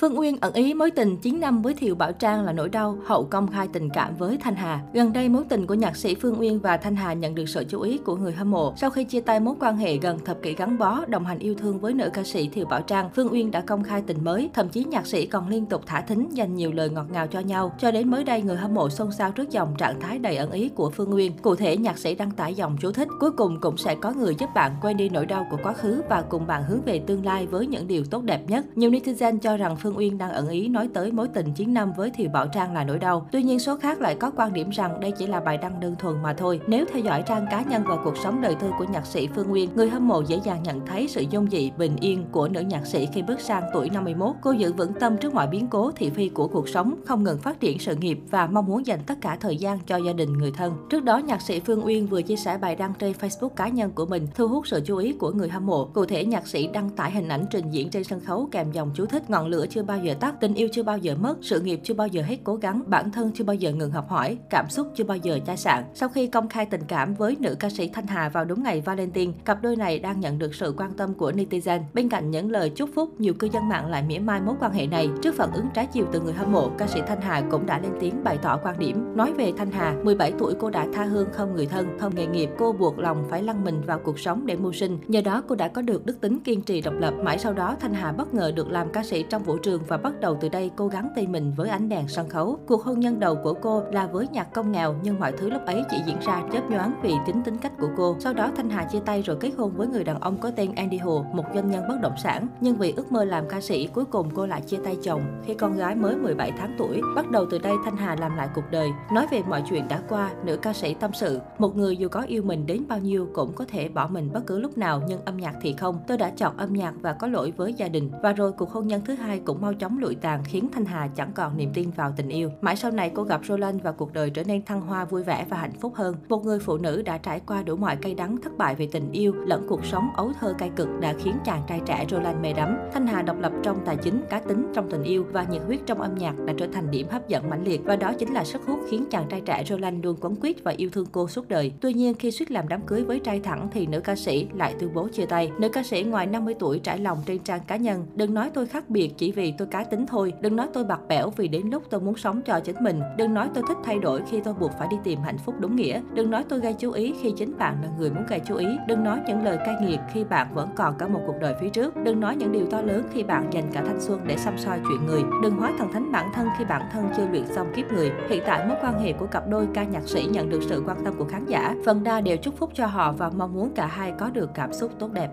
Phương Uyên ẩn ý mối tình 9 năm với Thiều Bảo Trang là nỗi đau hậu công khai tình cảm với Thanh Hà. Gần đây, mối tình của nhạc sĩ Phương Uyên và Thanh Hà nhận được sự chú ý của người hâm mộ. Sau khi chia tay mối quan hệ gần thập kỷ gắn bó, đồng hành yêu thương với nữ ca sĩ Thiều Bảo Trang, Phương Uyên đã công khai tình mới. Thậm chí nhạc sĩ còn liên tục thả thính dành nhiều lời ngọt ngào cho nhau. Cho đến mới đây, người hâm mộ xôn xao trước dòng trạng thái đầy ẩn ý của Phương Uyên. Cụ thể, nhạc sĩ đăng tải dòng chú thích. Cuối cùng cũng sẽ có người giúp bạn quên đi nỗi đau của quá khứ và cùng bạn hướng về tương lai với những điều tốt đẹp nhất. Nhiều netizen cho rằng Phương Uyên đang ẩn ý nói tới mối tình 9 năm với Thiều Bảo Trang là nỗi đau. Tuy nhiên số khác lại có quan điểm rằng đây chỉ là bài đăng đơn thuần mà thôi. Nếu theo dõi trang cá nhân và cuộc sống đời tư của nhạc sĩ Phương Uyên, người hâm mộ dễ dàng nhận thấy sự dung dị, bình yên của nữ nhạc sĩ khi bước sang tuổi 51. Cô giữ vững tâm trước mọi biến cố thị phi của cuộc sống, không ngừng phát triển sự nghiệp và mong muốn dành tất cả thời gian cho gia đình người thân. Trước đó, nhạc sĩ Phương Uyên vừa chia sẻ bài đăng trên Facebook cá nhân của mình, thu hút sự chú ý của người hâm mộ. Cụ thể, nhạc sĩ đăng tải hình ảnh trình diễn trên sân khấu kèm dòng chú thích ngọn lửa chưa chưa bao giờ tắt, tình yêu chưa bao giờ mất, sự nghiệp chưa bao giờ hết cố gắng, bản thân chưa bao giờ ngừng học hỏi, cảm xúc chưa bao giờ chai sạn. Sau khi công khai tình cảm với nữ ca sĩ Thanh Hà vào đúng ngày Valentine, cặp đôi này đang nhận được sự quan tâm của netizen. Bên cạnh những lời chúc phúc, nhiều cư dân mạng lại mỉa mai mối quan hệ này. Trước phản ứng trái chiều từ người hâm mộ, ca sĩ Thanh Hà cũng đã lên tiếng bày tỏ quan điểm. Nói về Thanh Hà, 17 tuổi cô đã tha hương không người thân, không nghề nghiệp, cô buộc lòng phải lăn mình vào cuộc sống để mưu sinh. Nhờ đó cô đã có được đức tính kiên trì độc lập. Mãi sau đó Thanh Hà bất ngờ được làm ca sĩ trong vũ trường và bắt đầu từ đây cố gắng tay mình với ánh đèn sân khấu. Cuộc hôn nhân đầu của cô là với nhạc công nghèo nhưng mọi thứ lúc ấy chỉ diễn ra chớp nhoáng vì tính tính cách của cô. Sau đó Thanh Hà chia tay rồi kết hôn với người đàn ông có tên Andy Hồ, một doanh nhân bất động sản. Nhưng vì ước mơ làm ca sĩ, cuối cùng cô lại chia tay chồng khi con gái mới 17 tháng tuổi. Bắt đầu từ đây Thanh Hà làm lại cuộc đời. Nói về mọi chuyện đã qua, nữ ca sĩ tâm sự, một người dù có yêu mình đến bao nhiêu cũng có thể bỏ mình bất cứ lúc nào nhưng âm nhạc thì không. Tôi đã chọn âm nhạc và có lỗi với gia đình. Và rồi cuộc hôn nhân thứ hai cũng mau chóng lụi tàn khiến Thanh Hà chẳng còn niềm tin vào tình yêu. Mãi sau này cô gặp Roland và cuộc đời trở nên thăng hoa vui vẻ và hạnh phúc hơn. Một người phụ nữ đã trải qua đủ mọi cay đắng thất bại về tình yêu lẫn cuộc sống ấu thơ cay cực đã khiến chàng trai trẻ Roland mê đắm. Thanh Hà độc lập trong tài chính, cá tính trong tình yêu và nhiệt huyết trong âm nhạc đã trở thành điểm hấp dẫn mãnh liệt và đó chính là sức hút khiến chàng trai trẻ Roland luôn quấn quýt và yêu thương cô suốt đời. Tuy nhiên khi suýt làm đám cưới với trai thẳng thì nữ ca sĩ lại tuyên bố chia tay. Nữ ca sĩ ngoài 50 tuổi trải lòng trên trang cá nhân, đừng nói tôi khác biệt chỉ vì vì tôi cá tính thôi, đừng nói tôi bạc bẽo vì đến lúc tôi muốn sống cho chính mình, đừng nói tôi thích thay đổi khi tôi buộc phải đi tìm hạnh phúc đúng nghĩa, đừng nói tôi gây chú ý khi chính bạn là người muốn gây chú ý, đừng nói những lời cay nghiệt khi bạn vẫn còn cả một cuộc đời phía trước, đừng nói những điều to lớn khi bạn dành cả thanh xuân để xăm soi chuyện người, đừng hóa thần thánh bản thân khi bản thân chưa luyện xong kiếp người. Hiện tại mối quan hệ của cặp đôi ca nhạc sĩ nhận được sự quan tâm của khán giả, phần đa đều chúc phúc cho họ và mong muốn cả hai có được cảm xúc tốt đẹp.